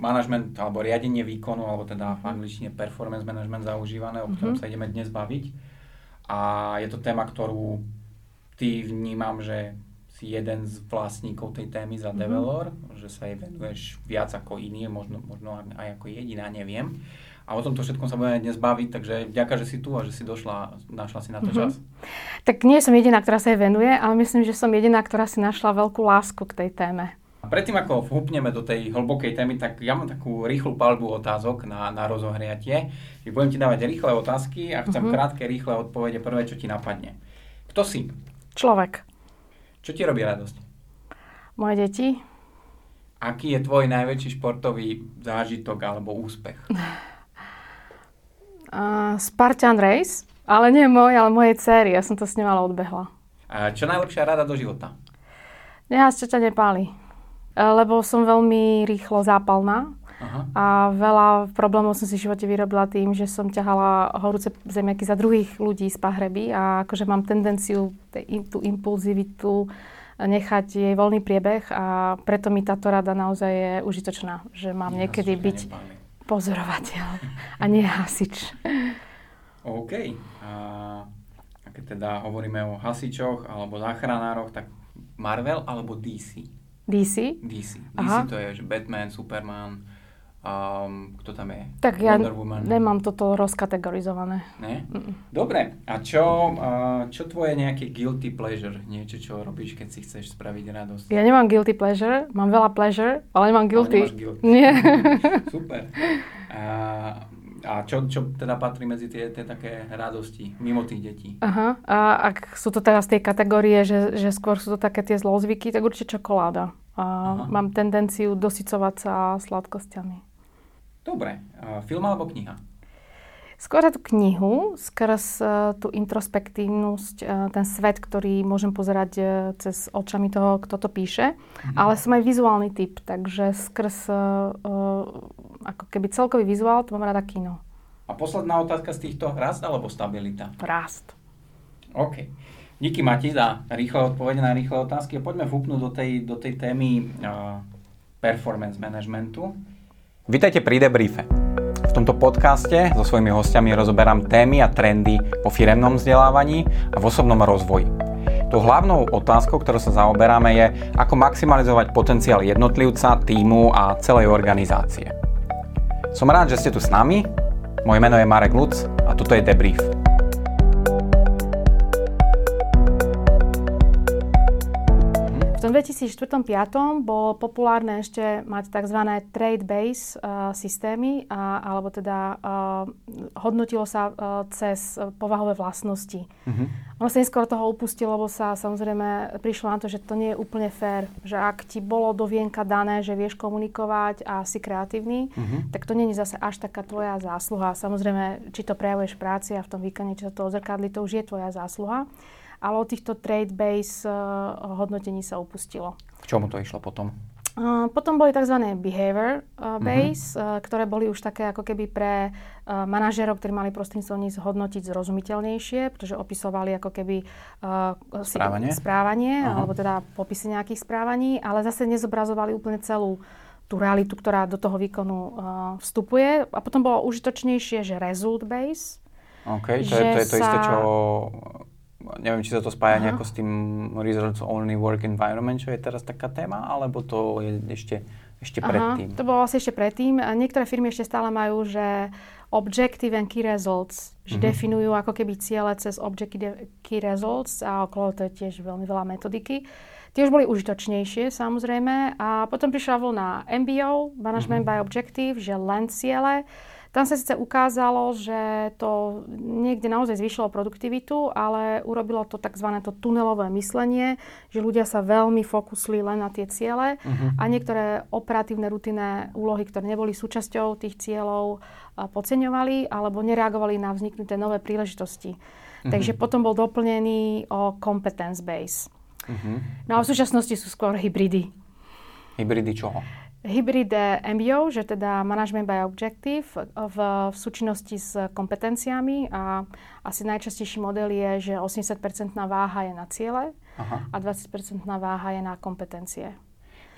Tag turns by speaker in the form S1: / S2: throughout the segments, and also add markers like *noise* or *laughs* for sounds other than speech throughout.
S1: management alebo riadenie výkonu, alebo teda v angličtine performance management zaužívané, o ktorom mm-hmm. sa ideme dnes baviť. A je to téma, ktorú ty vnímam, že si jeden z vlastníkov tej témy za mm-hmm. Develor, že sa jej venuješ viac ako iní, možno, možno aj ako jediná, neviem. A o tomto všetkom sa budeme dnes baviť, takže ďakujem, že si tu a že si došla, našla si na to mm-hmm. čas.
S2: Tak nie som jediná, ktorá sa jej venuje, ale myslím, že som jediná, ktorá si našla veľkú lásku k tej téme.
S1: A predtým, ako vhupneme do tej hlbokej témy, tak ja mám takú rýchlu palbu otázok na, na rozohriatie. Budem ti dávať rýchle otázky a chcem mm-hmm. krátke, rýchle odpovede. Prvé, čo ti napadne. Kto si?
S2: Človek.
S1: Čo ti robí radosť?
S2: Moje deti.
S1: Aký je tvoj najväčší športový zážitok alebo úspech? *laughs*
S2: Uh, Spartan Race, ale nie môj, ale mojej céry. Ja som to s nemala odbehla.
S1: A čo najlepšia rada do života?
S2: Nehás, čo ťa nepáli. Lebo som veľmi rýchlo zápalná. Aha. A veľa problémov som si v živote vyrobila tým, že som ťahala horúce zemiaky za druhých ľudí z pahreby a akože mám tendenciu tú impulzivitu nechať jej voľný priebeh a preto mi táto rada naozaj je užitočná, že mám ja niekedy byť... Nepáli pozorovateľ a nie hasič.
S1: OK. A keď teda hovoríme o hasičoch alebo záchranároch, tak Marvel alebo DC?
S2: DC?
S1: DC. DC to je že Batman, Superman, Um, kto tam je?
S2: Tak ja Woman. nemám toto rozkategorizované.
S1: Ne? Mm. Dobre. A čo, uh, čo tvoje nejaké guilty pleasure? Niečo, čo robíš, keď si chceš spraviť radosť?
S2: Ja nemám guilty pleasure, mám veľa pleasure, ale nemám guilty.
S1: Ale guilty.
S2: Nie. *laughs* *laughs*
S1: Super. A, a čo, čo teda patrí medzi tie, tie také radosti mimo tých detí?
S2: Aha. A ak sú to teraz tie kategórie, že, že skôr sú to také tie zlozvyky, tak určite čokoláda. A Aha. mám tendenciu dosycovať sa sladkosťami.
S1: Dobre. Uh, film alebo kniha?
S2: Skôr tú knihu, skrz uh, tú introspektívnosť, uh, ten svet, ktorý môžem pozerať uh, cez očami toho, kto to píše. Mhm. Ale som aj vizuálny typ, takže skrz ako keby celkový vizuál, to mám rada kino.
S1: A posledná otázka z týchto, rast alebo stabilita?
S2: Rast.
S1: OK. Díky Mati za rýchle odpovede na rýchle otázky. Poďme vúpnúť do tej, do tej témy uh, performance managementu. Vítajte pri debriefe. V tomto podcaste so svojimi hostiami rozoberám témy a trendy po firemnom vzdelávaní a v osobnom rozvoji. Tou hlavnou otázkou, ktorou sa zaoberáme, je, ako maximalizovať potenciál jednotlivca, týmu a celej organizácie. Som rád, že ste tu s nami. Moje meno je Marek Luc a toto je Debrief.
S2: V tom 2004-2005 bolo populárne ešte mať tzv. trade base uh, systémy, uh, alebo teda uh, hodnotilo sa uh, cez povahové vlastnosti. Uh-huh. Ono sa neskôr toho upustilo, lebo sa samozrejme prišlo na to, že to nie je úplne fér. Že ak ti bolo do vienka dané, že vieš komunikovať a si kreatívny, uh-huh. tak to nie je zase až taká tvoja zásluha. Samozrejme, či to prejavuješ v práci a v tom výkone, či sa to odzrkadli, to už je tvoja zásluha ale od týchto trade base uh, hodnotení sa upustilo.
S1: K čomu to išlo potom?
S2: Uh, potom boli tzv. behavior uh, base, uh-huh. uh, ktoré boli už také ako keby pre manažerov, ktorí mali prostredníctvom nich zhodnotiť zrozumiteľnejšie, pretože opisovali ako keby
S1: správanie,
S2: správanie uh-huh. alebo teda popisy nejakých správaní, ale zase nezobrazovali úplne celú tú realitu, ktorá do toho výkonu vstupuje. A potom bolo užitočnejšie, že result base.
S1: OK, to, je, to je to isté, čo neviem, či sa to spája Aha. nejako s tým Results Only Work Environment, čo je teraz taká téma, alebo to je ešte, ešte predtým?
S2: to bolo vlastne ešte predtým. Niektoré firmy ešte stále majú, že Objective and Key Results, že mm-hmm. definujú ako keby ciele cez Objective Key Results a okolo to je tiež veľmi veľa metodiky. Tie už boli užitočnejšie samozrejme a potom prišla vlna MBO, Management mm-hmm. by Objective, že len ciele. Tam sa síce ukázalo, že to niekde naozaj zvýšilo produktivitu, ale urobilo to tzv. To tunelové myslenie, že ľudia sa veľmi fokusli len na tie ciele uh-huh. a niektoré operatívne rutinné úlohy, ktoré neboli súčasťou tých cieľov, podceňovali alebo nereagovali na vzniknuté nové príležitosti. Uh-huh. Takže potom bol doplnený o competence base. Uh-huh. No a v súčasnosti sú skôr hybridy.
S1: Hybridy čoho?
S2: Hybrid MBO, že teda Management by Objective v, v súčinnosti s kompetenciami a asi najčastejší model je, že 80% váha je na ciele Aha. a 20% váha je na kompetencie.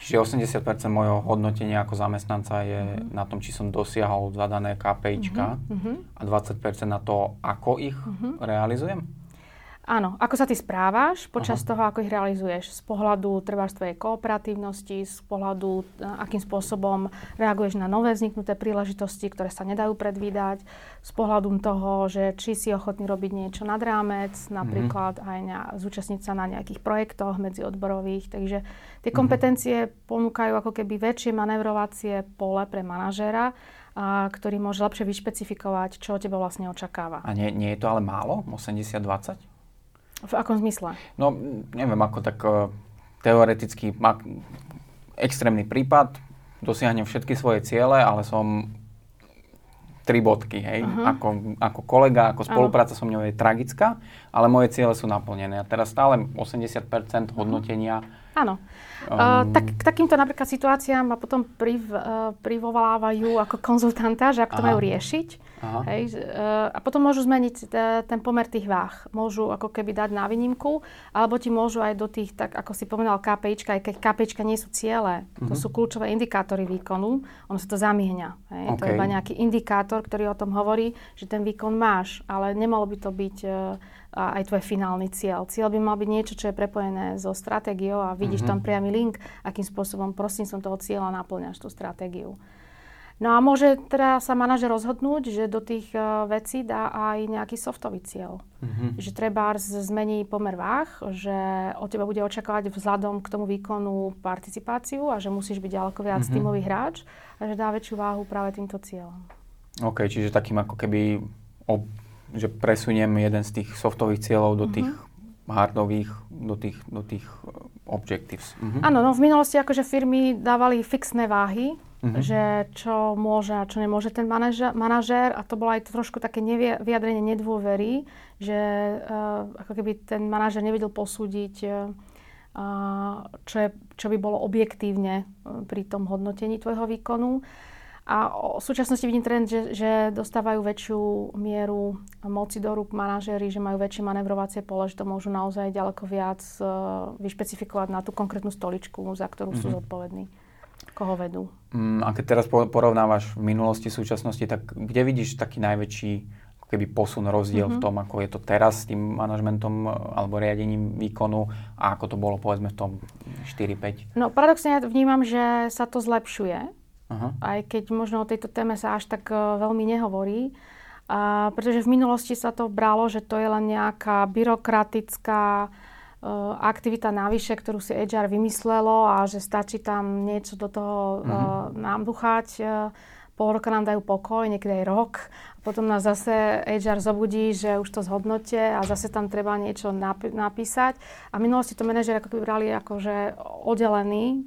S1: Čiže 80% môjho hodnotenia ako zamestnanca je uh-huh. na tom, či som dosiahol zadané KPIčka uh-huh. a 20% na to, ako ich uh-huh. realizujem?
S2: Áno, ako sa ty správaš počas Aha. toho, ako ich realizuješ. Z pohľadu z tvojej kooperatívnosti, z pohľadu, e, akým spôsobom reaguješ na nové vzniknuté príležitosti, ktoré sa nedajú predvídať, z pohľadu toho, že či si ochotný robiť niečo nad rámec, mhm. napríklad mm-hmm. aj na, zúčastniť sa na nejakých projektoch medziodborových. Takže tie mhm. kompetencie mm-hmm. ponúkajú ako keby väčšie manevrovacie pole pre manažéra, a, ktorý môže lepšie vyšpecifikovať, čo od teba vlastne očakáva.
S1: A nie, nie je to ale málo? 80-20?
S2: V akom zmysle?
S1: No, neviem, ako tak uh, teoreticky má extrémny prípad, dosiahnem všetky svoje ciele, ale som tri bodky, hej. Uh-huh. Ako, ako kolega, ako spolupráca so mnou je tragická, ale moje ciele sú naplnené. A teraz stále 80% hodnotenia uh-huh
S2: Áno. Um... Uh, tak, k takýmto napríklad situáciám ma potom priv, uh, privolávajú ako konzultanta, že ako to Aha. majú riešiť. Aha. Hej, uh, a potom môžu zmeniť t- ten pomer tých váh. Môžu ako keby dať na výnimku, alebo ti môžu aj do tých, tak ako si povedal, KPIčka, aj keď KPIčka nie sú ciele, uh-huh. to mhm. sú kľúčové indikátory výkonu, ono sa to zamieňa. Hej. Okay. To je iba nejaký indikátor, ktorý o tom hovorí, že ten výkon máš, ale nemalo by to byť a aj tvoj finálny cieľ. Cieľ by mal byť niečo, čo je prepojené so stratégiou a vidíš mm-hmm. tam priamy link, akým spôsobom som toho cieľa naplňaš tú stratégiu. No a môže teda sa manažer rozhodnúť, že do tých uh, vecí dá aj nejaký softový cieľ. Mm-hmm. Že treba zmení pomer váh, že od teba bude očakávať vzhľadom k tomu výkonu participáciu a že musíš byť ďaleko viac mm-hmm. tímový hráč a že dá väčšiu váhu práve týmto cieľom.
S1: OK, čiže takým ako keby ob- že presuniem jeden z tých softových cieľov do tých uh-huh. hardových, do tých, do tých eh, objectives.
S2: Uh-huh. Áno, no v minulosti akože firmy dávali fixné váhy, uh-huh. že čo môže a čo nemôže ten manažer, manažér a to bolo aj trošku také nevie, vyjadrenie nedôvery, že uh, ako keby ten manažer nevedel posúdiť uh, čo, je, čo by bolo objektívne pri tom hodnotení tvojho výkonu. A v súčasnosti vidím trend, že, že dostávajú väčšiu mieru moci do rúk manažéri, že majú väčšie manevrovacie pole, že to môžu naozaj ďaleko viac uh, vyšpecifikovať na tú konkrétnu stoličku, za ktorú mm-hmm. sú mhm. zodpovední. Koho vedú.
S1: Mm, a keď teraz porovnávaš v minulosti, v súčasnosti, tak kde vidíš taký najväčší keby posun, rozdiel mm-hmm. v tom, ako je to teraz s tým manažmentom e, alebo riadením výkonu a ako to bolo povedzme v tom 4-5?
S2: No paradoxne ja vnímam, že sa to zlepšuje Aha. Aj keď možno o tejto téme sa až tak uh, veľmi nehovorí. A, pretože v minulosti sa to bralo, že to je len nejaká byrokratická uh, aktivita navyše, ktorú si HR vymyslelo a že stačí tam niečo do toho uh, namduchať. Uh, pol roka nám dajú pokoj, niekedy aj rok potom nás zase HR zobudí, že už to zhodnote a zase tam treba niečo nap- napísať. A v minulosti to manažer ako keby brali akože oddelený,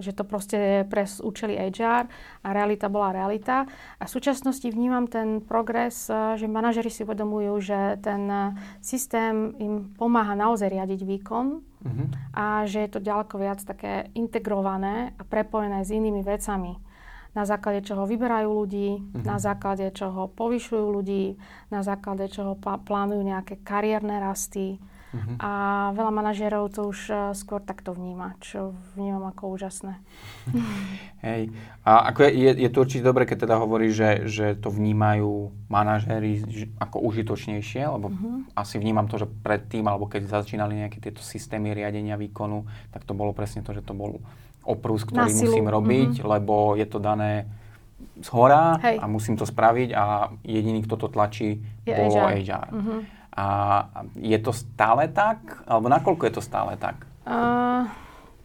S2: že to proste je pre účely HR a realita bola realita. A v súčasnosti vnímam ten progres, eh, že manažeri si uvedomujú, že ten eh, systém im pomáha naozaj riadiť výkon mm-hmm. a že je to ďaleko viac také integrované a prepojené s inými vecami na základe čoho vyberajú ľudí, mm-hmm. na základe čoho povyšujú ľudí, na základe čoho plánujú nejaké kariérne rasty. Mm-hmm. A veľa manažérov to už uh, skôr takto vníma, čo vnímam ako úžasné.
S1: Hej. A ako je, je, je to určite dobre, keď teda hovorí, že, že to vnímajú manažéri ako užitočnejšie, lebo mm-hmm. asi vnímam to, že predtým, alebo keď začínali nejaké tieto systémy riadenia výkonu, tak to bolo presne to, že to bol oprus, ktorý musím robiť, mm-hmm. lebo je to dané z hora Hej. a musím to spraviť a jediný, kto to tlačí, je bolo HR. HR. Mm-hmm. A je to stále tak? Alebo nakoľko je to stále tak? Uh,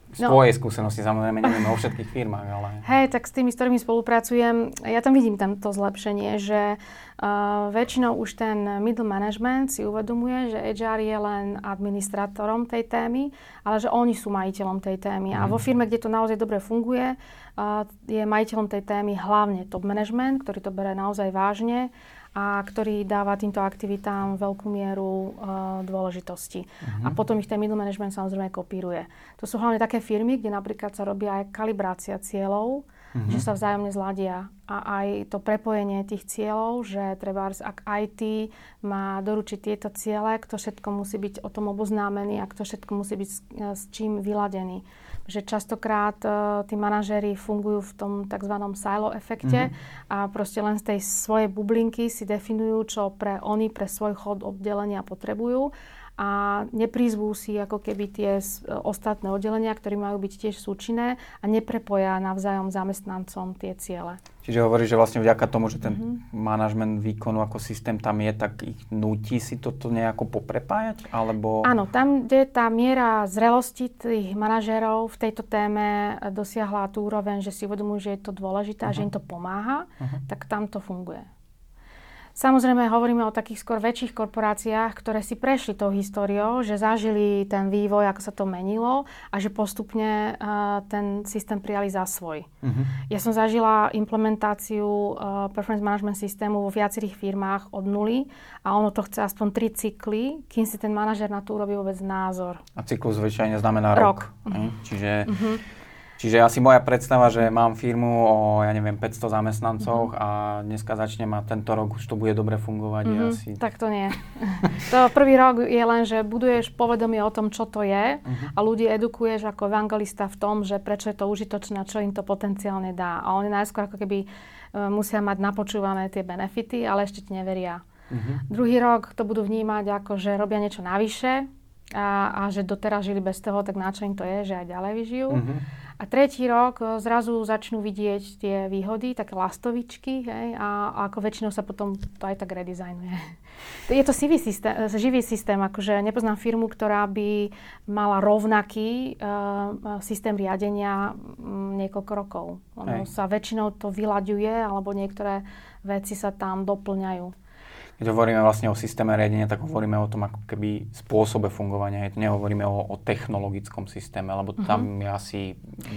S1: z no. tvojej skúsenosti, samozrejme, neviem o všetkých firmách, ale...
S2: Hej, tak s tými, s ktorými spolupracujem, ja tam vidím tam to zlepšenie, že uh, väčšinou už ten middle management si uvedomuje, že HR je len administrátorom tej témy, ale že oni sú majiteľom tej témy. Mm. A vo mhm. firme, kde to naozaj dobre funguje, uh, je majiteľom tej témy hlavne top management, ktorý to bere naozaj vážne a ktorý dáva týmto aktivitám veľkú mieru uh, dôležitosti. Uh-huh. A potom ich ten middle management samozrejme kopíruje. To sú hlavne také firmy, kde napríklad sa robí aj kalibrácia cieľov mm-hmm. že sa vzájomne zladia. A aj to prepojenie tých cieľov, že treba, ak IT má doručiť tieto ciele, kto všetko musí byť o tom oboznámený a kto všetko musí byť s, s čím vyladený. Že častokrát uh, tí manažéri fungujú v tom tzv. silo efekte mm-hmm. a proste len z tej svojej bublinky si definujú, čo pre oni, pre svoj chod oddelenia potrebujú a neprizvú si ako keby tie ostatné oddelenia, ktoré majú byť tiež súčinné a neprepoja navzájom zamestnancom tie ciele.
S1: Čiže hovorí, že vlastne vďaka tomu, že ten mm-hmm. manažment výkonu ako systém tam je, tak ich nutí si toto nejako poprepájať? Alebo...
S2: Áno, tam, kde tá miera zrelosti tých manažérov v tejto téme dosiahla tú úroveň, že si uvedomujú, že je to dôležité uh-huh. a že mhm. im to pomáha, uh-huh. tak tam to funguje. Samozrejme hovoríme o takých skôr väčších korporáciách, ktoré si prešli tou históriou, že zažili ten vývoj, ako sa to menilo a že postupne uh, ten systém prijali za svoj. Uh-huh. Ja som zažila implementáciu uh, performance management systému vo viacerých firmách od nuly a ono to chce aspoň tri cykly, kým si ten manažer na to urobí vôbec názor.
S1: A cyklus zvyčajne znamená rok. rok. Uh-huh. Čiže... Uh-huh Čiže asi moja predstava, že mám firmu o, ja neviem, 500 zamestnancoch mm-hmm. a dneska začnem a tento rok už to bude dobre fungovať. Mm-hmm. Asi...
S2: Tak to nie. *laughs* to prvý rok je len, že buduješ povedomie o tom, čo to je mm-hmm. a ľudí edukuješ ako evangelista v tom, že prečo je to užitočné čo im to potenciálne dá. A oni najskôr ako keby uh, musia mať napočúvané tie benefity, ale ešte ti neveria. Mm-hmm. Druhý rok to budú vnímať ako, že robia niečo navyše a, a že doteraz žili bez toho, tak na čo im to je, že aj ďalej vyžijú. Mm-hmm. A tretí rok e, zrazu začnú vidieť tie výhody, také lastovičky, hej, a, a ako väčšinou sa potom to aj tak redizajnuje. *laughs* Je to živý systém, živý systém, akože nepoznám firmu, ktorá by mala rovnaký uh, systém riadenia um, niekoľko rokov. Ono hej. sa väčšinou to vyľaďuje, alebo niektoré veci sa tam doplňajú
S1: keď hovoríme vlastne o systéme riadenia, tak hovoríme o tom ako keby spôsobe fungovania. Nehovoríme o, o technologickom systéme, lebo uh-huh. tam je asi,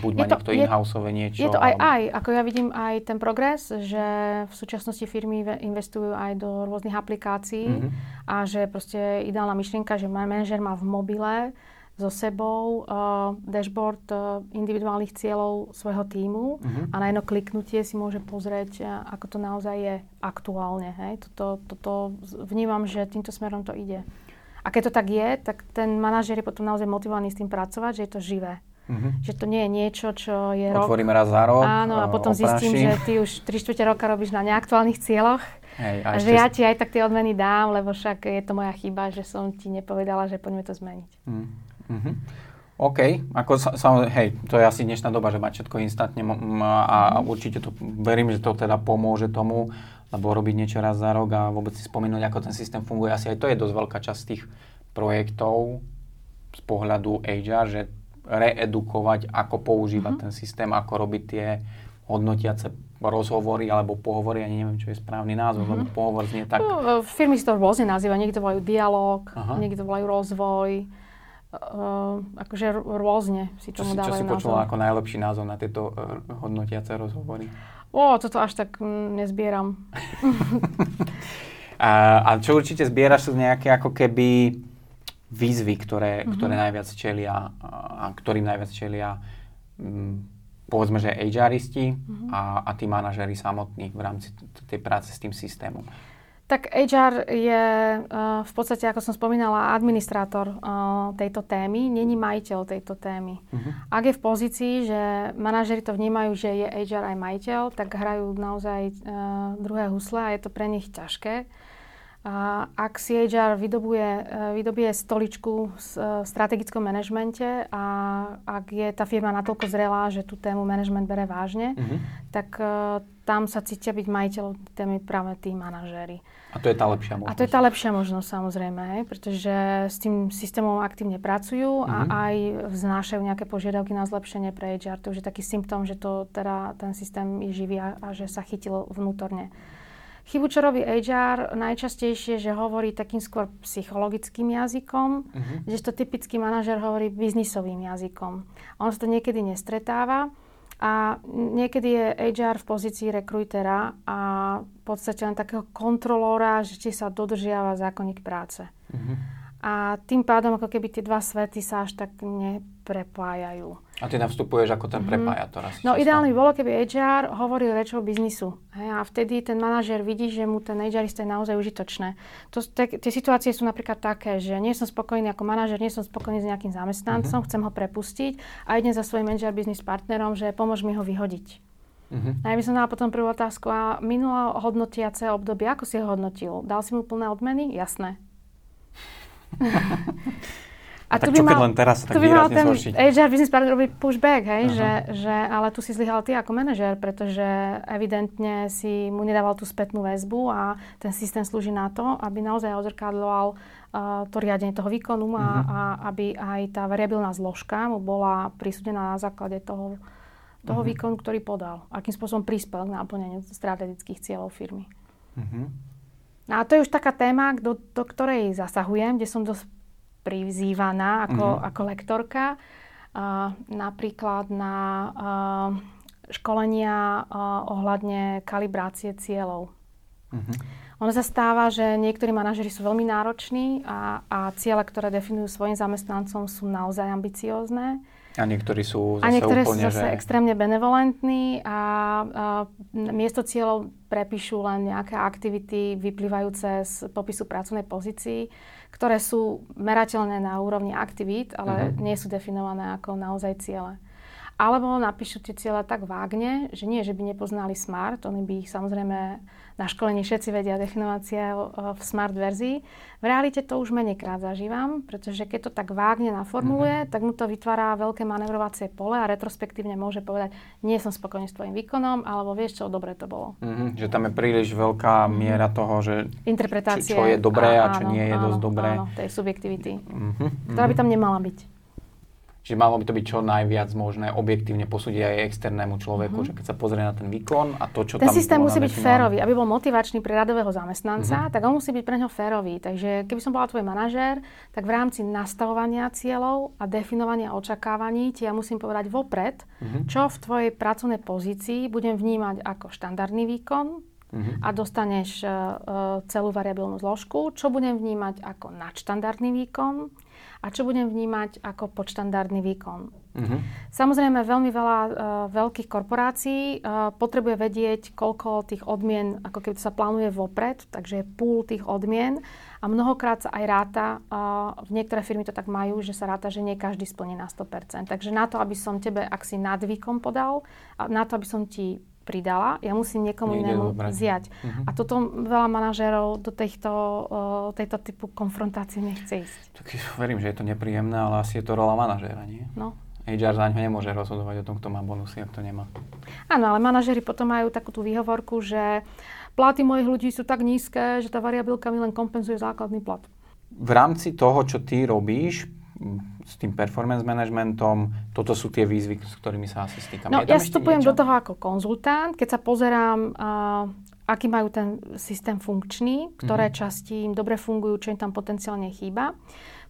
S1: buď má niekto in-houseové niečo.
S2: Je to aj aj, ako ja vidím aj ten progres, že v súčasnosti firmy investujú aj do rôznych aplikácií uh-huh. a že proste ideálna myšlienka, že manažer má v mobile so sebou uh, dashboard uh, individuálnych cieľov svojho týmu uh-huh. a na jedno kliknutie si môže pozrieť, uh, ako to naozaj je aktuálne. Hej? Toto, toto vnímam, že týmto smerom to ide. A keď to tak je, tak ten manažer je potom naozaj motivovaný s tým pracovať, že je to živé. Uh-huh. Že to nie je niečo, čo je
S1: Otvoríme rok. raz za rok.
S2: Áno, a potom oprášim. zistím, že ty už 3 čtvrte roka robíš na neaktuálnych cieľoch. Hej, a, a že ja ti aj tak tie odmeny dám, lebo však je to moja chyba, že som ti nepovedala, že poďme to zmeniť. Uh-huh.
S1: Mm-hmm. OK, ako sa, sa, hej, to je asi dnešná doba, že mať všetko instantne a, a určite to, verím, že to teda pomôže tomu, lebo robiť niečo raz za rok a vôbec si spomínať, ako ten systém funguje, asi aj to je dosť veľká časť tých projektov z pohľadu HR, že reedukovať, ako používať mm-hmm. ten systém, ako robiť tie hodnotiace rozhovory alebo pohovory, ani neviem, čo je správny názov, mm-hmm. lebo pohovor znie tak... No,
S2: firmy si to rôzne nazývajú, niekto volajú dialog, Aha. niekto volajú rozvoj, Uh, akože rôzne si tomu dávajú
S1: Čo si počula ako najlepší názov na tieto uh, hodnotiace rozhovory?
S2: Ó, toto až tak mm, nezbieram. *laughs*
S1: a, a čo určite zbieraš sú nejaké ako keby výzvy, ktoré, mm-hmm. ktoré najviac čelia a ktorým najviac čelia um, povedzme, že HRisti mm-hmm. a, a tí manažery samotní v rámci tej práce s tým systémom.
S2: Tak HR je uh, v podstate, ako som spomínala, administrátor uh, tejto témy, není majiteľ tejto témy. Uh-huh. Ak je v pozícii, že manažeri to vnímajú, že je HR aj majiteľ, tak hrajú naozaj uh, druhé husle a je to pre nich ťažké. A ak si HR vydobuje, vydobuje stoličku v strategickom manažmente a ak je tá firma natoľko zrelá, že tú tému management bere vážne, uh-huh. tak tam sa cítia byť majiteľom témy práve tí manažéri.
S1: A to je tá lepšia možnosť.
S2: A to je tá lepšia možnosť samozrejme, hej, pretože s tým systémom aktívne pracujú mm-hmm. a mhm. aj vznášajú nejaké požiadavky na zlepšenie pre HR. To už je taký symptóm, že to teda ten systém je živý a, a že sa chytil vnútorne. Chybu, čo robí HR, najčastejšie, že hovorí takým skôr psychologickým jazykom, mm-hmm. že to typický manažer hovorí biznisovým jazykom. On sa to niekedy nestretáva a niekedy je HR v pozícii rekrutera a v podstate len takého kontrolóra, že či sa dodržiava zákonník práce. Mm-hmm. A tým pádom ako keby tie dva svety sa až tak neprepájajú.
S1: A ty tam vstupuješ ako ten mhm. prepájator
S2: asi No ideálne by bolo, keby HR hovoril rečou biznisu. Hej, a vtedy ten manažer vidí, že mu ten HRista je naozaj užitočné. To, te, tie situácie sú napríklad také, že nie som spokojný ako manažer, nie som spokojný s nejakým zamestnancom, uh-huh. chcem ho prepustiť a idem za svojim HR business partnerom, že pomôž mi ho vyhodiť. Uh-huh. A ja by som dala potom prvú otázku. A minulé hodnotiace obdobie, ako si ho hodnotil? Dal si mu plné odmeny? Jasné. *laughs*
S1: A, a tak čo keď len teraz tak by mal ten zhoršiť?
S2: HR business partner robiť pushback, hej, že, že, ale tu si zlyhal ty ako manažer, pretože evidentne si mu nedával tú spätnú väzbu a ten systém slúži na to, aby naozaj odzrkadloval uh, to riadenie toho výkonu uh-huh. a, mhm. a aby aj tá variabilná zložka mu bola prisúdená na základe toho, toho uh-huh. výkonu, ktorý podal. Akým spôsobom prispel k náplneniu strategických cieľov firmy. Uh-huh. No a to je už taká téma, do, do ktorej zasahujem, kde som dosť prizývaná ako, mm-hmm. ako lektorka. Uh, napríklad na uh, školenia uh, ohľadne kalibrácie cieľov. Mm-hmm. Ono sa stáva, že niektorí manažeri sú veľmi nároční a, a ciele, ktoré definujú svojim zamestnancom, sú naozaj ambiciózne.
S1: A niektorí sú zase
S2: A niektorí
S1: úplne,
S2: sú zase
S1: že...
S2: extrémne benevolentní a, a miesto cieľov prepíšu len nejaké aktivity vyplývajúce z popisu pracovnej pozícii, ktoré sú merateľné na úrovni aktivít, ale uh-huh. nie sú definované ako naozaj ciele. Alebo napíšu tie cieľe tak vágne, že nie, že by nepoznali SMART, oni by ich samozrejme na školení všetci vedia definovať v smart verzii. V realite to už menej-krát zažívam, pretože keď to tak vágne naformuluje, mm-hmm. tak mu to vytvára veľké manevrovacie pole a retrospektívne môže povedať, nie som spokojný s tvojim výkonom, alebo vieš čo, dobre to bolo.
S1: Mm-hmm, že tam je príliš veľká mhm. miera toho, že
S2: Interpretácie,
S1: čo, čo je dobré a, a čo áno, nie je áno, dosť dobré.
S2: Áno, tej subjektivity, mm-hmm, ktorá by tam nemala byť.
S1: Čiže malo by to byť čo najviac možné objektívne posúdiť aj externému človeku, mm-hmm. že keď sa pozrie na ten výkon a to, čo
S2: ten
S1: tam
S2: systém musí byť férový, aby bol motivačný pre radového zamestnanca, mm-hmm. tak on musí byť pre neho férový. Takže keby som bola tvoj manažér, tak v rámci nastavovania cieľov a definovania očakávaní ti ja musím povedať vopred, mm-hmm. čo v tvojej pracovnej pozícii budem vnímať ako štandardný výkon, Uh-huh. a dostaneš uh, celú variabilnú zložku, čo budem vnímať ako nadštandardný výkon a čo budem vnímať ako podštandardný výkon. Uh-huh. Samozrejme, veľmi veľa uh, veľkých korporácií uh, potrebuje vedieť, koľko tých odmien, ako keby to sa plánuje vopred, takže je pool tých odmien a mnohokrát sa aj ráta, uh, v niektoré firmy to tak majú, že sa ráta, že nie každý splní na 100%. Takže na to, aby som tebe, ak si nad výkon podal, na to, aby som ti pridala, ja musím niekomu inému zjať. Uh-huh. A toto veľa manažérov do týchto, uh, tejto typu konfrontácií nechce ísť.
S1: Tak verím, že je to nepríjemné, ale asi je to rola manažéra, nie? No. HR za ňo nemôže rozhodovať o tom, kto má bonusy a kto nemá.
S2: Áno, ale manažéri potom majú takú tú výhovorku, že platy mojich ľudí sú tak nízke, že tá variabilka mi len kompenzuje základný plat.
S1: V rámci toho, čo ty robíš, s tým performance managementom, toto sú tie výzvy, s ktorými sa asi stýkam.
S2: No, ja vstupujem do toho ako konzultant, keď sa pozerám, uh, aký majú ten systém funkčný, ktoré mm-hmm. časti im dobre fungujú, čo im tam potenciálne chýba.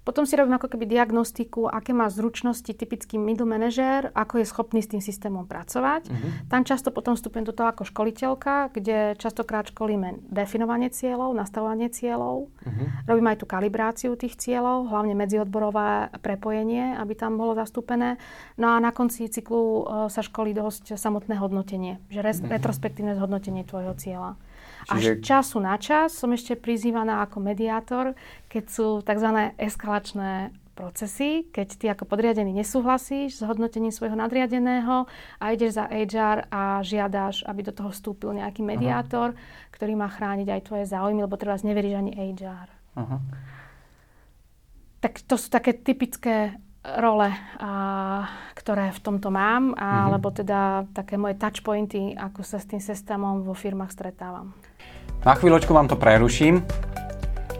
S2: Potom si robím ako keby diagnostiku, aké má zručnosti typický middle manažer, ako je schopný s tým systémom pracovať. Uh-huh. Tam často potom vstupujem do toho ako školiteľka, kde častokrát školíme definovanie cieľov, nastavovanie cieľov. Uh-huh. Robím aj tú kalibráciu tých cieľov, hlavne medziodborové prepojenie, aby tam bolo zastúpené. No a na konci cyklu uh, sa školí dosť samotné hodnotenie, že res- uh-huh. retrospektívne zhodnotenie tvojho cieľa. Čiže... Až času na čas som ešte prizývaná ako mediátor, keď sú tzv. eskalačné procesy, keď ty ako podriadený nesúhlasíš s hodnotením svojho nadriadeného a ideš za HR a žiadaš, aby do toho vstúpil nejaký mediátor, Aha. ktorý má chrániť aj tvoje záujmy, lebo teraz neveríš ani HR. Aha. Tak to sú také typické role, a, ktoré v tomto mám, a, mm-hmm. alebo teda také moje touchpointy, ako sa s tým systémom vo firmách stretávam.
S1: Na chvíľočku vám to preruším.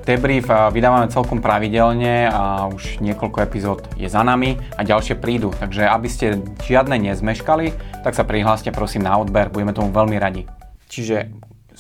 S1: Debrief vydávame celkom pravidelne a už niekoľko epizód je za nami a ďalšie prídu. Takže aby ste žiadne nezmeškali, tak sa prihláste prosím na odber, budeme tomu veľmi radi. Čiže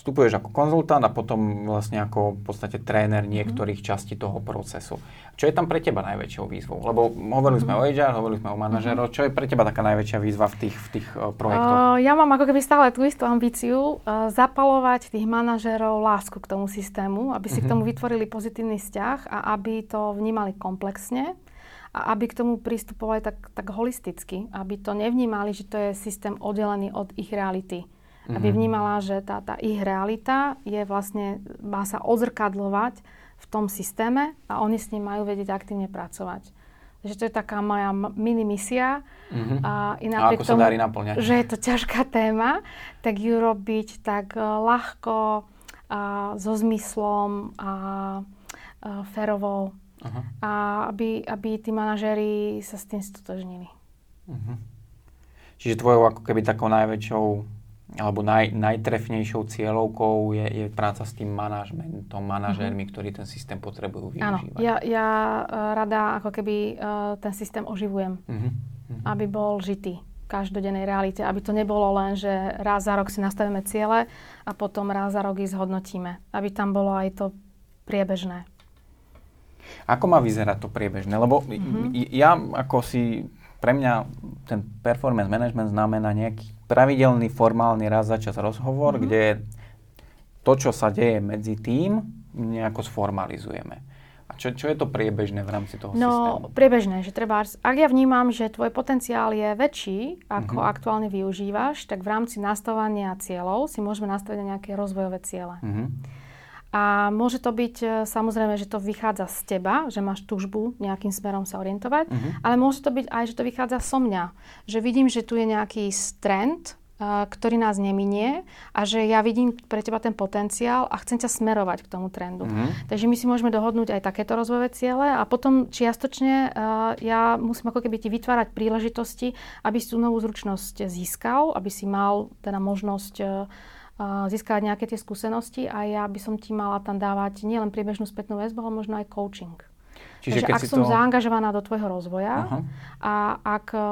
S1: vstupuješ ako konzultant a potom vlastne ako v podstate tréner niektorých mm. častí toho procesu. Čo je tam pre teba najväčšou výzvou? Lebo hovorili sme mm. o HR, hovorili sme o manažeroch. Mm. Čo je pre teba taká najväčšia výzva v tých, v tých uh, projektoch? Uh,
S2: ja mám ako keby stále tú istú ambíciu uh, zapalovať tých manažerov lásku k tomu systému, aby si mm-hmm. k mhm. tomu vytvorili pozitívny vzťah a aby to vnímali komplexne a aby k tomu pristupovali tak, tak holisticky, aby to nevnímali, že to je systém oddelený od ich reality. Mm-hmm. Aby vnímala, že tá, tá ich realita je vlastne, má sa odzrkadlovať v tom systéme a oni s ním majú vedieť aktívne pracovať. Takže to je taká moja mini misia.
S1: Mm-hmm. A, a ako tomu, sa darí naplňať?
S2: Že je to ťažká téma, tak ju robiť tak uh, ľahko, a so zmyslom a uh, férovo Uh-huh. A aby, aby tí manažéri sa s tým stotožnili. Uh-huh.
S1: Čiže tvojou ako keby takou najväčšou alebo naj, najtrefnejšou cieľovkou je, je práca s tým manažmentom, manažérmi, uh-huh. ktorí ten systém potrebujú využívať.
S2: Áno, ja, ja uh, rada ako keby uh, ten systém oživujem. Uh-huh. aby bol žitý v každodennej realite, aby to nebolo len, že raz za rok si nastavíme ciele a potom raz za rok ich zhodnotíme. Aby tam bolo aj to priebežné.
S1: Ako má vyzerať to priebežné? Lebo mm-hmm. ja ako si, pre mňa ten performance management znamená nejaký pravidelný, formálny raz za čas rozhovor, mm-hmm. kde to, čo sa deje medzi tým, nejako sformalizujeme. A čo, čo je to priebežné v rámci toho
S2: no,
S1: systému?
S2: No, priebežné, že treba, ak ja vnímam, že tvoj potenciál je väčší, ako mm-hmm. aktuálne využívaš, tak v rámci nastavania cieľov si môžeme nastaviť nejaké rozvojové ciele. Mm-hmm. A môže to byť e, samozrejme, že to vychádza z teba, že máš túžbu nejakým smerom sa orientovať, uh-huh. ale môže to byť aj, že to vychádza so mňa. Že vidím, že tu je nejaký trend, uh, ktorý nás neminie a že ja vidím pre teba ten potenciál a chcem ťa smerovať k tomu trendu. Uh-huh. Takže my si môžeme dohodnúť aj takéto rozvojové ciele a potom čiastočne uh, ja musím ako keby ti vytvárať príležitosti, aby si tú novú zručnosť získal, aby si mal teda možnosť uh, získať nejaké tie skúsenosti a ja by som ti mala tam dávať nielen priebežnú spätnú väzbu, ale možno aj coaching. Čiže Takže ak som to... zaangažovaná do tvojho rozvoja uh-huh. a ak uh,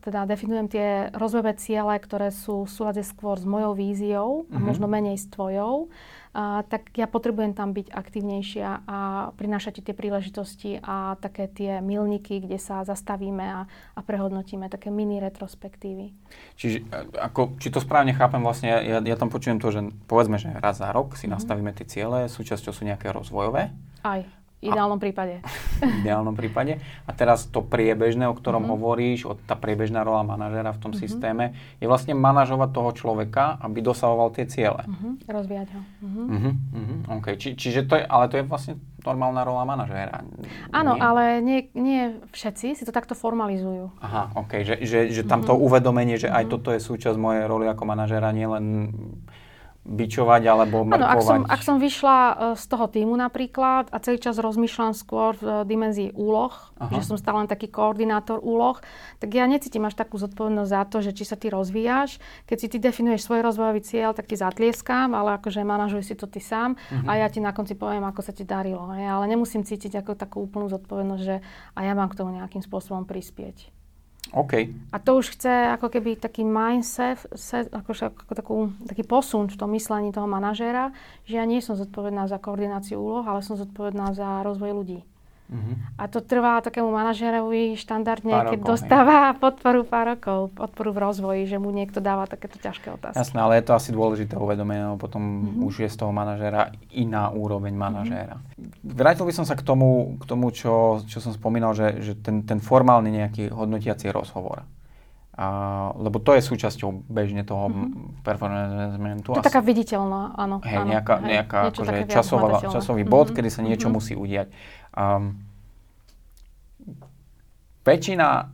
S2: teda definujem tie rozvojové ciele, ktoré sú v súlade skôr s mojou víziou uh-huh. a mhm. možno menej s tvojou, a, tak ja potrebujem tam byť aktívnejšia a prinášať ti tie príležitosti a také tie milníky, kde sa zastavíme a, a prehodnotíme, také mini retrospektívy.
S1: Čiže ako, či to správne chápem, vlastne ja, ja tam počujem to, že povedzme, že raz za rok si mm-hmm. nastavíme tie ciele, súčasťou sú nejaké rozvojové.
S2: Aj ideálnom prípade. *laughs*
S1: v ideálnom prípade. A teraz to priebežné, o ktorom mm-hmm. hovoríš, o, tá priebežná rola manažera v tom mm-hmm. systéme, je vlastne manažovať toho človeka, aby dosahoval tie ciele.
S2: Mm-hmm. Rozvíjať ho. Mm-hmm.
S1: Mm-hmm. Okay. Či, čiže to je, ale to je vlastne normálna rola manažéra.
S2: Áno, ale nie, nie všetci si to takto formalizujú.
S1: Aha, ok, že, že, že tam mm-hmm. to uvedomenie, že mm-hmm. aj toto je súčasť mojej roli ako manažéra, nie len bičovať alebo mrkovať. Áno,
S2: ak som, ak som vyšla uh, z toho týmu napríklad a celý čas rozmýšľam skôr v uh, dimenzii úloh, Aha. že som stále len taký koordinátor úloh, tak ja necítim až takú zodpovednosť za to, že či sa ty rozvíjaš. Keď si ty definuješ svoj rozvojový cieľ, tak ti zatlieskam, ale akože manažuj si to ty sám uh-huh. a ja ti na konci poviem, ako sa ti darilo. Ale nemusím cítiť ako takú úplnú zodpovednosť, že a ja mám k tomu nejakým spôsobom prispieť.
S1: OK.
S2: A to už chce ako keby taký mindset, set, ako, ako takú, taký posun v tom myslení toho manažéra, že ja nie som zodpovedná za koordináciu úloh, ale som zodpovedná za rozvoj ľudí. Uh-huh. A to trvá takému manažérovi štandardne, pár keď rokov, dostáva hej. *laughs* podporu pár rokov, podporu v rozvoji, že mu niekto dáva takéto ťažké otázky.
S1: Jasné, ale je to asi dôležité uvedomenie, lebo potom uh-huh. už je z toho manažéra iná úroveň manažéra. Uh-huh. Vrátil by som sa k tomu, k tomu čo, čo som spomínal, že, že ten, ten formálny nejaký hodnotiaci rozhovor. A, lebo to je súčasťou bežne toho mm-hmm. performance managementu.
S2: To je taká viditeľná, áno.
S1: Hej,
S2: áno,
S1: nejaká,
S2: hej,
S1: nejaká akože časová, časový bod, mm-hmm. kedy sa niečo mm-hmm. musí udiať. Um, väčšina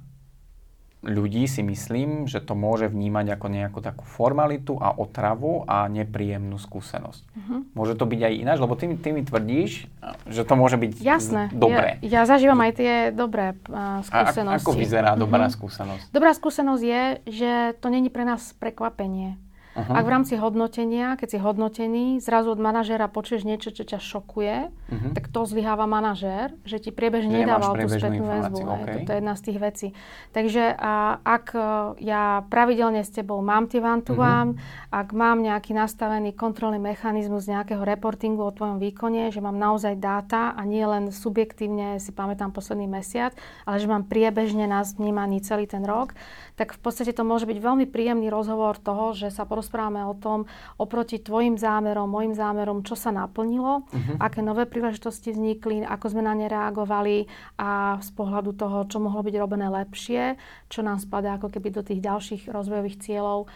S1: ľudí si myslím, že to môže vnímať ako nejakú takú formalitu a otravu a nepríjemnú skúsenosť. Uh-huh. Môže to byť aj ináč, lebo ty, ty mi tvrdíš, že to môže byť
S2: Jasné,
S1: dobré.
S2: Ja, ja zažívam aj tie dobré uh, skúsenosti.
S1: A ako vyzerá dobrá uh-huh. skúsenosť?
S2: Dobrá skúsenosť je, že to není pre nás prekvapenie Uh-huh. Ak v rámci hodnotenia, keď si hodnotený, zrazu od manažéra počuješ niečo, čo ťa šokuje, uh-huh. tak to zlyháva manažér, že ti priebežne nedával tú spätnú väzbu. Okay. To je jedna z tých vecí. Takže a, ak e, ja pravidelne s tebou mám tie one-to-one, uh-huh. Ak mám nejaký nastavený kontrolný mechanizmus nejakého reportingu o tvojom výkone, že mám naozaj dáta a nie len subjektívne si pamätám posledný mesiac, ale že mám priebežne nás vnímaný celý ten rok, tak v podstate to môže byť veľmi príjemný rozhovor toho, že sa porozprávame o tom oproti tvojim zámerom, môjim zámerom, čo sa naplnilo, uh-huh. aké nové príležitosti vznikli, ako sme na ne reagovali a z pohľadu toho, čo mohlo byť robené lepšie, čo nám spadá ako keby do tých ďalších rozvojových cieľov,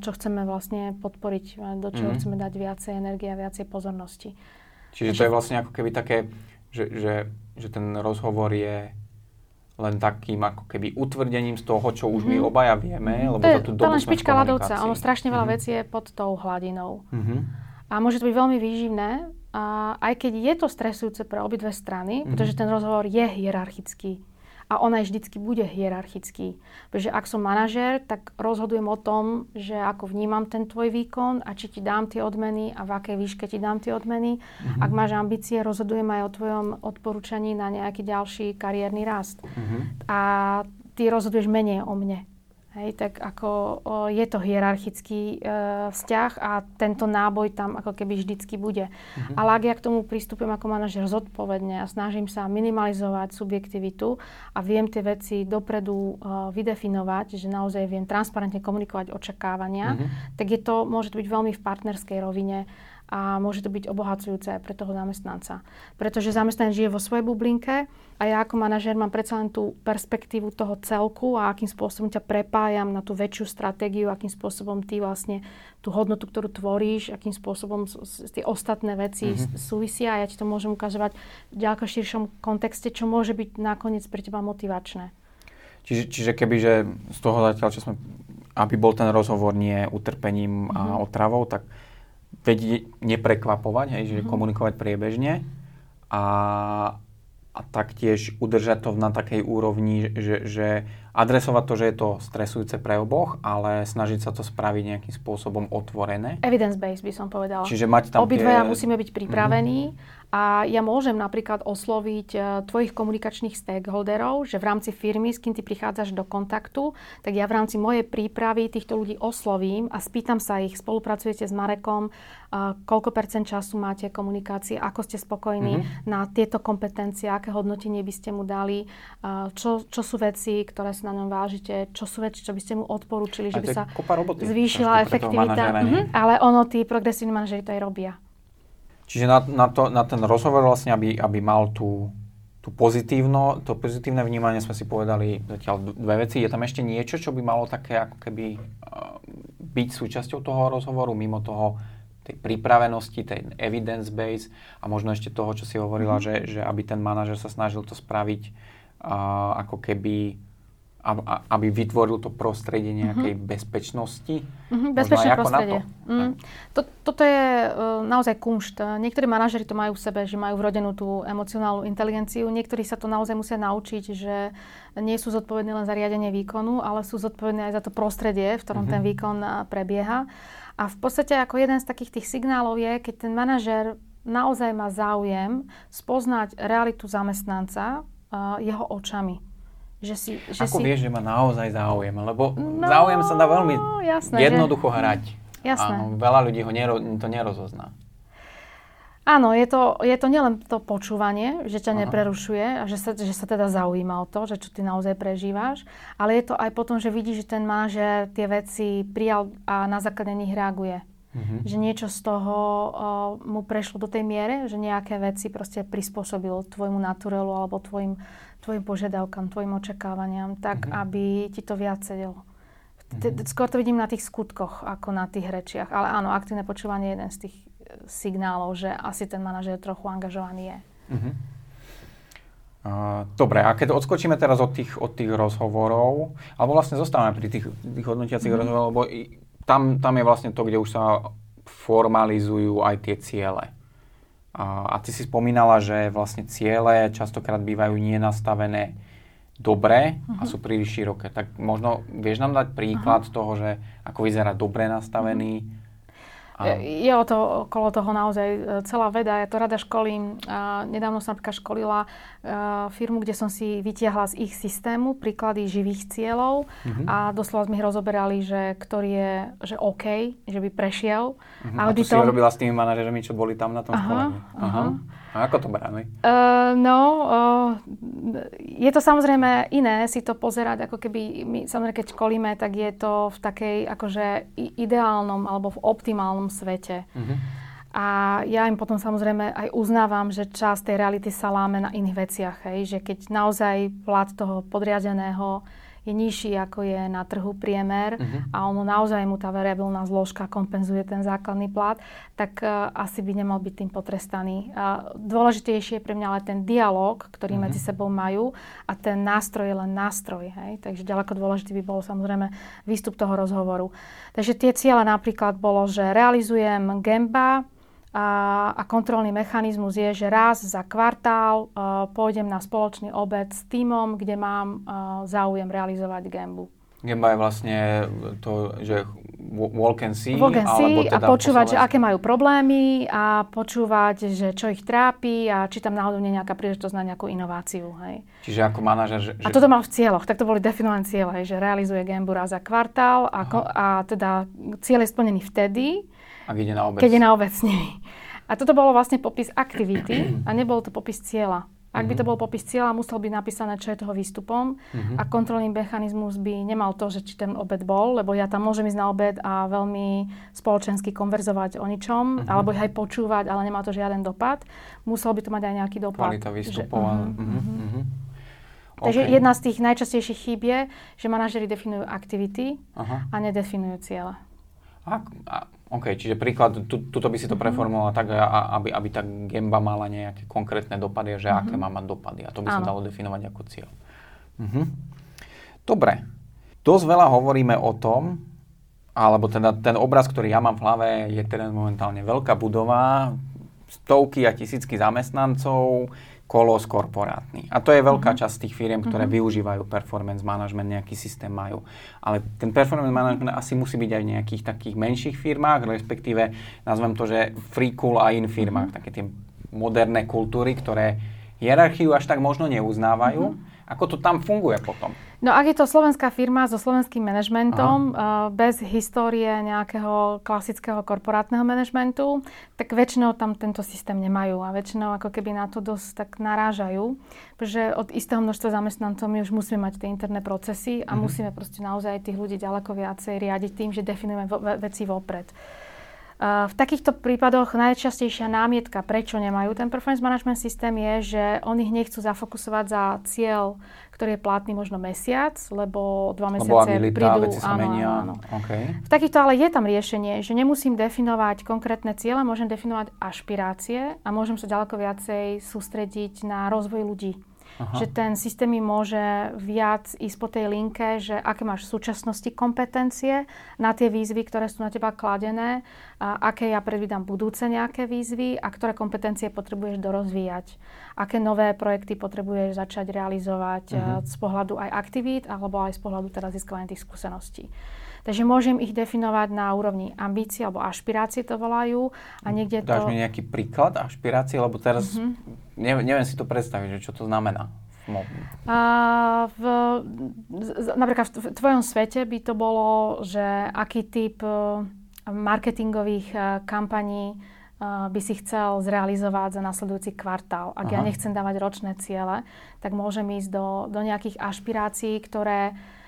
S2: čo chceme vlastne podporiť, do čoho uh-huh. chceme dať viacej energie a viacej pozornosti.
S1: Čiže to je vlastne ako keby také, že, že, že ten rozhovor je len takým ako keby utvrdením z toho, čo už mm-hmm. my mhm. obaja vieme, lebo to
S2: je, za tú dobu len špička ľadovca, ono strašne veľa mm-hmm. vecí je pod tou hladinou. Mm-hmm. A môže to byť veľmi výživné, a aj keď je to stresujúce pre obidve strany, mm-hmm. pretože ten rozhovor je hierarchický a ona vždycky bude hierarchický. Pretože ak som manažér, tak rozhodujem o tom, že ako vnímam ten tvoj výkon a či ti dám tie odmeny a v akej výške ti dám tie odmeny. Mm-hmm. Ak máš ambície, rozhodujem aj o tvojom odporúčaní na nejaký ďalší kariérny rast. Mm-hmm. A ty rozhoduješ menej o mne. Hej, tak ako o, je to hierarchický e, vzťah a tento náboj tam ako keby vždycky bude. Mm-hmm. Ale ak ja k tomu pristupujem ako manažer zodpovedne a snažím sa minimalizovať subjektivitu a viem tie veci dopredu e, vydefinovať, že naozaj viem transparentne komunikovať očakávania, mm-hmm. tak je to, môže to byť veľmi v partnerskej rovine a môže to byť obohacujúce aj pre toho zamestnanca. Pretože zamestnanec žije vo svojej bublinke a ja ako manažér mám predsa len tú perspektívu toho celku a akým spôsobom ťa prepájam na tú väčšiu stratégiu, akým spôsobom ty vlastne tú hodnotu, ktorú tvoríš, akým spôsobom tie ostatné veci mm-hmm. súvisia a ja ti to môžem ukazovať v ďaleko širšom kontexte, čo môže byť nakoniec pre teba motivačné.
S1: Čiže, čiže keby, že z toho zatiaľ, čo sme, aby bol ten rozhovor nie utrpením mm-hmm. a mhm. otravou, tak vedieť neprekvapovať, hej, že mm-hmm. komunikovať priebežne a, a taktiež udržať to na takej úrovni, že, že adresovať to, že je to stresujúce pre oboch, ale snažiť sa to spraviť nejakým spôsobom otvorené.
S2: Evidence-based by som povedala.
S1: Čiže mať tam
S2: Obidvaja tie... musíme byť pripravení mm-hmm a ja môžem napríklad osloviť e, tvojich komunikačných stakeholderov, že v rámci firmy, s kým ty prichádzaš do kontaktu, tak ja v rámci mojej prípravy týchto ľudí oslovím a spýtam sa ich, spolupracujete s Marekom, koľko percent času máte komunikácie, ako ste spokojní mm-hmm. na tieto kompetencie, aké hodnotenie by ste mu dali, čo, čo sú veci, ktoré sa na ňom vážite, čo sú veci, čo by ste mu odporúčili, že by sa zvýšila efektivita. Mm-hmm. Ale ono, tí progresívni manažeri to aj robia.
S1: Čiže na, na, to, na ten rozhovor vlastne, aby, aby mal tú, tú pozitívno, to pozitívne vnímanie sme si povedali zatiaľ dve veci. Je tam ešte niečo, čo by malo také ako keby uh, byť súčasťou toho rozhovoru, mimo toho tej pripravenosti, tej evidence base a možno ešte toho, čo si hovorila, mm-hmm. že, že aby ten manažer sa snažil to spraviť uh, ako keby aby vytvoril to prostredie nejakej uh-huh. bezpečnosti.
S2: Uh-huh, bezpečné prostredie. To? Mm. To, toto je uh, naozaj kumšt. Niektorí manažeri to majú v sebe, že majú vrodenú tú emocionálnu inteligenciu. Niektorí sa to naozaj musia naučiť, že nie sú zodpovední len za riadenie výkonu, ale sú zodpovední aj za to prostredie, v ktorom uh-huh. ten výkon uh, prebieha. A v podstate ako jeden z takých tých signálov je, keď ten manažer naozaj má záujem spoznať realitu zamestnanca uh, jeho očami
S1: že si, že Ako si... vieš, že má naozaj záujem? Lebo no, záujem sa dá veľmi jasné, jednoducho že... hrať. Jasné. Áno, veľa ľudí ho nero, to nerozozná.
S2: Áno, je to, je to nielen to počúvanie, že ťa Aha. neprerušuje a že sa, že sa teda zaujíma o to, že čo ty naozaj prežíváš, ale je to aj potom, že vidíš, že ten manažer tie veci prijal a na základe nich reaguje. Mm-hmm. Že niečo z toho uh, mu prešlo do tej miere, že nejaké veci proste prispôsobil tvojmu naturelu alebo tvojim tvojim požiadavkám, tvojim očakávaniam, tak mm-hmm. aby ti to viac sedelo. Mm-hmm. Skôr to vidím na tých skutkoch, ako na tých rečiach. Ale áno, aktívne počúvanie je jeden z tých e, signálov, že asi ten manažer trochu angažovaný je. Mm-hmm.
S1: Uh, dobre, a keď odskočíme teraz od tých, od tých rozhovorov, alebo vlastne zostávame pri tých, tých hodnotiacich mm-hmm. rozhovoroch, lebo tam, tam je vlastne to, kde už sa formalizujú aj tie ciele. A, a ty si spomínala, že vlastne ciele častokrát bývajú nie nastavené dobré uh-huh. a sú príliš široké. Tak možno vieš nám dať príklad uh-huh. toho, že ako vyzerá dobre nastavený uh-huh
S2: je, je o to, okolo toho naozaj e, celá veda. Ja to rada školím. nedávno som napríklad školila firmu, kde som si vytiahla z ich systému príklady živých cieľov mm-hmm. a doslova sme ich rozoberali, že ktorý je že OK, že by prešiel.
S1: Mm-hmm. A to si robila s tými manažermi, čo boli tam na tom aha, školení? Aha. aha. A ako to bráni?
S2: Uh, no, uh, je to samozrejme iné si to pozerať, ako keby, my, samozrejme keď školíme, tak je to v takej akože ideálnom alebo v optimálnom svete. Uh-huh. A ja im potom samozrejme aj uznávam, že časť tej reality sa láme na iných veciach. Hej? Že keď naozaj plat toho podriadeného je nižší ako je na trhu priemer uh-huh. a ono naozaj mu tá variabilná zložka kompenzuje ten základný plat, tak uh, asi by nemal byť tým potrestaný. Uh, dôležitejšie je pre mňa ale ten dialog, ktorý uh-huh. medzi sebou majú a ten nástroj je len nástroj. Hej? Takže ďaleko dôležitý by bol samozrejme výstup toho rozhovoru. Takže tie ciele napríklad bolo, že realizujem Gemba, a, a kontrolný mechanizmus je, že raz za kvartál uh, pôjdem na spoločný obed s týmom, kde mám uh, záujem realizovať Gembu.
S1: Gemba je vlastne to, že walk and see,
S2: walk and see teda a počúvať, že aké majú problémy a počúvať, že čo ich trápi a či tam náhodou nie je nejaká príležitosť na nejakú inováciu. Hej.
S1: Čiže ako manažer... Že,
S2: A toto mal v cieľoch, tak to boli definované cieľe, že realizuje Gembu raz za kvartál a, a teda cieľ je splnený vtedy,
S1: ak ide na obec.
S2: Keď je na obec nimi. A toto bolo vlastne popis aktivity *clears throat* a nebol to popis cieľa. Ak by to mhm. bol popis cieľa, musel byť napísané, čo je toho výstupom uh-huh. a kontrolný mechanizmus by nemal to, že či ten obed bol, lebo ja tam môžem ísť na obed a veľmi spoločensky konverzovať o ničom, uh-huh. alebo ich aj počúvať, ale nemá to žiaden dopad. Musel by to mať aj nejaký dopad.
S1: Kvalita výstupov. Že, uh-huh, uh-huh. Uh-huh.
S2: Takže okay. jedna z tých najčastejších chýb je, že manažeri definujú aktivity uh-huh. a nedefinujú ciele.
S1: A, a, OK, čiže príklad, tu, tuto by si to mhm. preformulovala tak, aby, aby tá gemba mala nejaké konkrétne dopady, že uh-huh. aké má mať dopady. A to by sa dalo definovať ako cieľ. Uh-huh. Dobre. Dosť veľa hovoríme o tom, alebo teda ten obraz, ktorý ja mám v hlave, je teda momentálne veľká budova, stovky a tisícky zamestnancov, kolos korporátny. A to je veľká uh-huh. časť tých firiem, ktoré uh-huh. využívajú performance management, nejaký systém majú. Ale ten performance management asi musí byť aj v nejakých takých menších firmách, respektíve nazvem to, že free, cool a in firmách. Uh-huh. Také tie moderné kultúry, ktoré hierarchiu až tak možno neuznávajú. Uh-huh ako to tam funguje potom?
S2: No ak je to slovenská firma so slovenským manažmentom, uh, bez histórie nejakého klasického korporátneho manažmentu, tak väčšinou tam tento systém nemajú a väčšinou ako keby na to dosť tak narážajú, pretože od istého množstva zamestnancov my už musíme mať tie interné procesy a uh-huh. musíme proste naozaj tých ľudí ďaleko viacej riadiť tým, že definujeme veci vopred. V takýchto prípadoch najčastejšia námietka, prečo nemajú ten performance management systém, je, že oni ich nechcú zafokusovať za cieľ, ktorý je platný možno mesiac, lebo dva mesiace lebo prídu.
S1: Veci sa áno, menia. Áno.
S2: Okay. V takýchto ale je tam riešenie, že nemusím definovať konkrétne ciele, môžem definovať ašpirácie a môžem sa ďaleko viacej sústrediť na rozvoj ľudí. Aha. že ten systém mi môže viac ísť po tej linke, že aké máš v súčasnosti kompetencie na tie výzvy, ktoré sú na teba kladené, a aké ja predvídam budúce nejaké výzvy a ktoré kompetencie potrebuješ dorozvíjať. Aké nové projekty potrebuješ začať realizovať uh-huh. z pohľadu aj aktivít alebo aj z pohľadu teda získavania tých skúseností. Takže môžem ich definovať na úrovni ambície alebo ašpirácie to volajú a niekde
S1: Dáš to... mi nejaký príklad ašpirácie, lebo teraz uh-huh. neviem, neviem si to predstaviť, že čo to znamená.
S2: A v, napríklad v tvojom svete by to bolo, že aký typ e, marketingových e, kampaní e, by si chcel zrealizovať za nasledujúci kvartál. Ak Aha. ja nechcem dávať ročné ciele, tak môžem ísť do, do nejakých ašpirácií, ktoré Uh,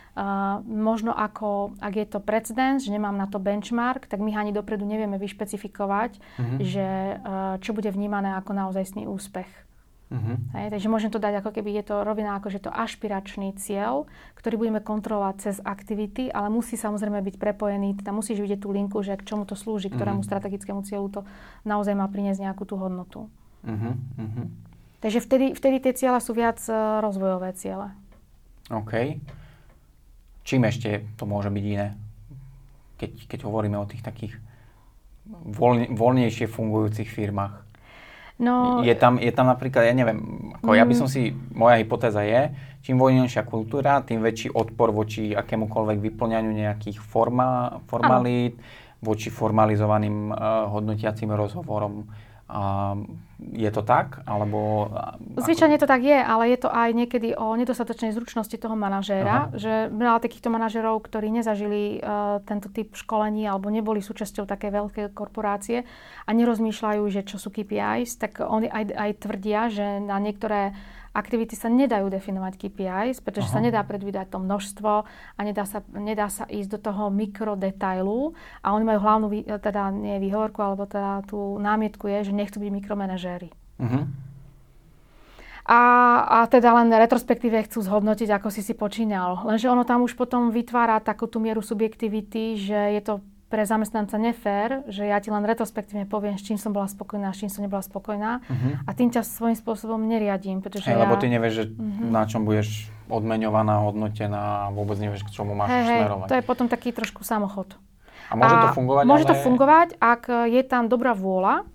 S2: možno ako, ak je to precedens, že nemám na to benchmark, tak my ani dopredu nevieme vyšpecifikovať, uh-huh. že uh, čo bude vnímané ako naozajstný úspech. Uh-huh. Hej, takže môžem to dať ako keby je to rovina ako, že to ašpiračný cieľ, ktorý budeme kontrolovať cez aktivity, ale musí samozrejme byť prepojený, teda musíš vidieť tú linku, že k čomu to slúži, ktorému uh-huh. strategickému cieľu to naozaj má priniesť nejakú tú hodnotu. Uh-huh. Uh-huh. Takže vtedy, vtedy tie cieľa sú viac uh, rozvojové ciele.
S1: OK. Čím ešte to môže byť iné? Keď, keď hovoríme o tých takých voľne, voľnejšie fungujúcich firmách. No, je, tam, je tam napríklad, ja neviem, ako mm. ja by som si, moja hypotéza je, čím voľnejšia kultúra, tým väčší odpor voči akémukoľvek vyplňaniu nejakých forma, formalít, voči formalizovaným uh, hodnotiacim rozhovorom. Je to tak? Alebo,
S2: Zvyčajne to tak je, ale je to aj niekedy o nedostatočnej zručnosti toho manažéra, Aha. že veľa takýchto manažérov, ktorí nezažili uh, tento typ školení alebo neboli súčasťou také veľké korporácie a nerozmýšľajú, že čo sú KPIs, tak oni aj, aj tvrdia, že na niektoré aktivity sa nedajú definovať KPIs, pretože Aha. sa nedá predvídať to množstvo a nedá sa, nedá sa ísť do toho mikrodetailu a oni majú hlavnú, teda nie výhovorku, alebo teda tú námietku je, že nechcú byť mikromanažéri. Uh-huh. A, a teda len retrospektíve chcú zhodnotiť, ako si si počínal. Lenže ono tam už potom vytvára takú tú mieru subjektivity, že je to pre zamestnanca nefér, že ja ti len retrospektívne poviem, s čím som bola spokojná, s čím som nebola spokojná uh-huh. a tým ťa svojím spôsobom neriadím.
S1: Pretože hey, ja... Lebo ty nevieš, že uh-huh. na čom budeš odmeňovaná, hodnotená a vôbec nevieš, k čomu máš hey, smerovať.
S2: to je potom taký trošku samochod.
S1: A môže a to fungovať?
S2: Môže ale... to fungovať, ak je tam dobrá vôľa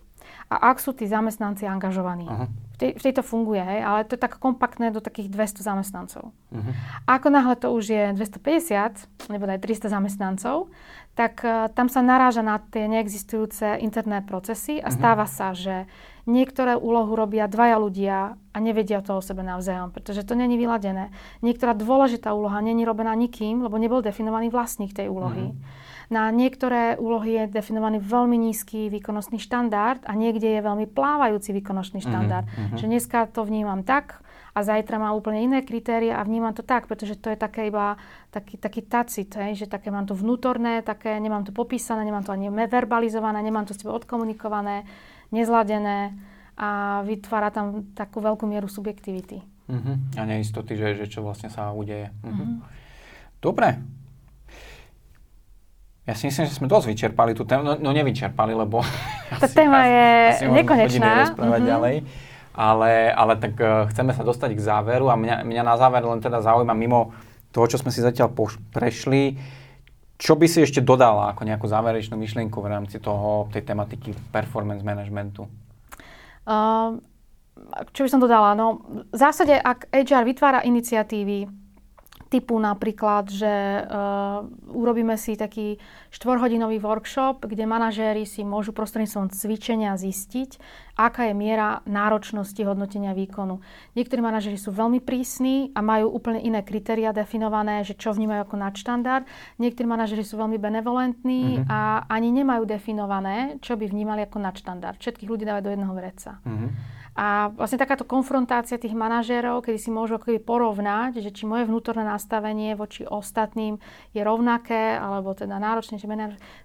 S2: a ak sú tí zamestnanci angažovaní. Uh-huh. V, tej, v tejto funguje, hej, ale to je tak kompaktné do takých 200 zamestnancov. Uh-huh. A ako náhle to už je 250, nebo aj 300 zamestnancov, tak uh, tam sa naráža na tie neexistujúce interné procesy a uh-huh. stáva sa, že niektoré úlohu robia dvaja ľudia a nevedia to o sebe navzájom, pretože to není vyladené. Niektorá dôležitá úloha není robená nikým, lebo nebol definovaný vlastník tej úlohy. Uh-huh. Na niektoré úlohy je definovaný veľmi nízky výkonnostný štandard a niekde je veľmi plávajúci výkonnostný mhm, štandard. Uh-huh. Že dneska to vnímam tak a zajtra má úplne iné kritéria a vnímam to tak, pretože to je také iba taký, taký tacit, hej, že také mám to vnútorné, také nemám to popísané, nemám to ani verbalizované, nemám to s tebou odkomunikované, nezladené a vytvára tam takú veľkú mieru subjektivity.
S1: Uh-huh. A neistoty, že, že čo vlastne sa udeje. Uh-huh. Uh-huh. Dobre, ja si myslím, že sme dosť vyčerpali tú tému. No, no nevyčerpali, lebo...
S2: Tá *laughs* asi, téma asi, je asi nekonečná.
S1: mm-hmm. ďalej. Ale, ale tak uh, chceme sa dostať k záveru a mňa, mňa na záver len teda zaujíma mimo toho, čo sme si zatiaľ poš- prešli, čo by si ešte dodala ako nejakú záverečnú myšlienku v rámci toho, tej tematiky performance managementu?
S2: Uh, čo by som dodala? No, v zásade, ak HR vytvára iniciatívy, typu napríklad, že uh, urobíme si taký štvorhodinový workshop, kde manažéri si môžu prostredníctvom cvičenia zistiť, aká je miera náročnosti hodnotenia výkonu. Niektorí manažéri sú veľmi prísni a majú úplne iné kritéria definované, že čo vnímajú ako nadštandard. Niektorí manažéri sú veľmi benevolentní uh-huh. a ani nemajú definované, čo by vnímali ako nadštandard. Všetkých ľudí dávajú do jedného vreca. Uh-huh. A vlastne takáto konfrontácia tých manažérov, kedy si môžu akoby porovnať, že či moje vnútorné nastavenie voči ostatným je rovnaké, alebo teda náročnejšie,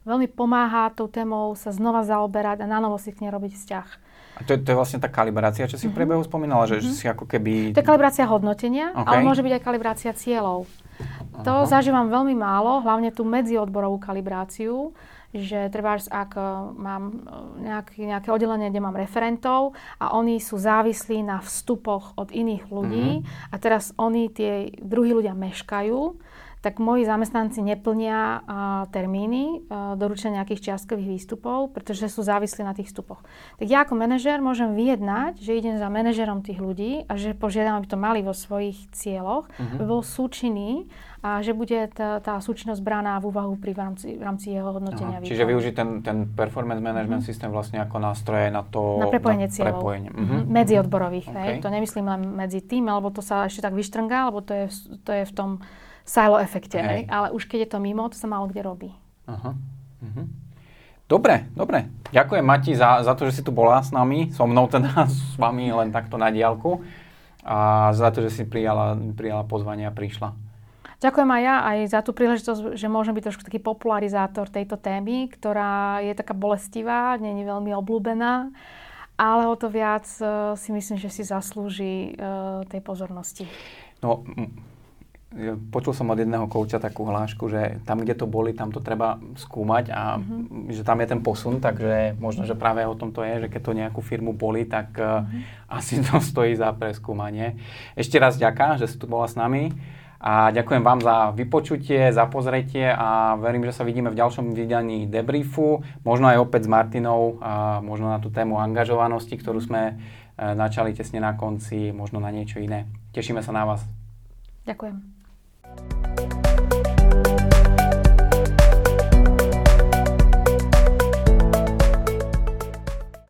S2: veľmi pomáha tou témou sa znova zaoberať a na novo si k nej robiť vzťah.
S1: A to je, to je vlastne tá kalibrácia, čo si mm-hmm. v mhm. priebehu spomínala, že, mm-hmm. že si ako keby...
S2: To je kalibrácia hodnotenia, okay. ale môže byť aj kalibrácia cieľov. To zažívam veľmi málo, hlavne tú medziodborovú kalibráciu, že treba, ak e, mám e, nejaký, nejaké oddelenie, kde mám referentov a oni sú závislí na vstupoch od iných ľudí mm-hmm. a teraz oni, tie druhí ľudia meškajú, tak moji zamestnanci neplnia uh, termíny uh, doručenia nejakých čiastkových výstupov, pretože sú závislí na tých vstupoch. Tak ja ako manažer môžem vyjednať, že idem za manažerom tých ľudí a že požiadam, aby to mali vo svojich cieľoch, uh-huh. aby bol súčinný a že bude tá, tá súčinnosť braná v úvahu pri, v, rámci, v rámci jeho hodnotenia.
S1: Aha, čiže využiť ten, ten performance management mm-hmm. systém vlastne ako nástroje na to...
S2: Na prepojenie na cieľov. Prepojenie. Mm-hmm. Medziodborových. Okay. Hej. To nemyslím len medzi tým, alebo to sa ešte tak vyštrngá, lebo to je, to je v tom silo efekte. Hej. Ale už keď je to mimo, to sa málo kde robí. Aha.
S1: Mm-hmm. Dobre, dobre. Ďakujem Mati za, za to, že si tu bola s nami, so mnou teda, *laughs* s vami len takto na diálku a za to, že si prijala, prijala pozvanie a prišla.
S2: Ďakujem aj ja aj za tú príležitosť, že môžem byť trošku taký popularizátor tejto témy, ktorá je taká bolestivá, nie je veľmi obľúbená, ale o to viac uh, si myslím, že si zaslúži uh, tej pozornosti.
S1: No, počul som od jedného kouča takú hlášku, že tam, kde to boli, tam to treba skúmať a mm-hmm. že tam je ten posun, takže možno, že práve o tom to je, že keď to nejakú firmu boli, tak mm-hmm. asi to *laughs* stojí za preskúmanie. Ešte raz ďakujem, že si tu bola s nami a ďakujem vám za vypočutie, za pozretie a verím, že sa vidíme v ďalšom vydaní debriefu, možno aj opäť s Martinou, a možno na tú tému angažovanosti, ktorú sme eh, načali tesne na konci, možno na niečo iné. Tešíme sa na vás.
S2: Ďakujem. Bye.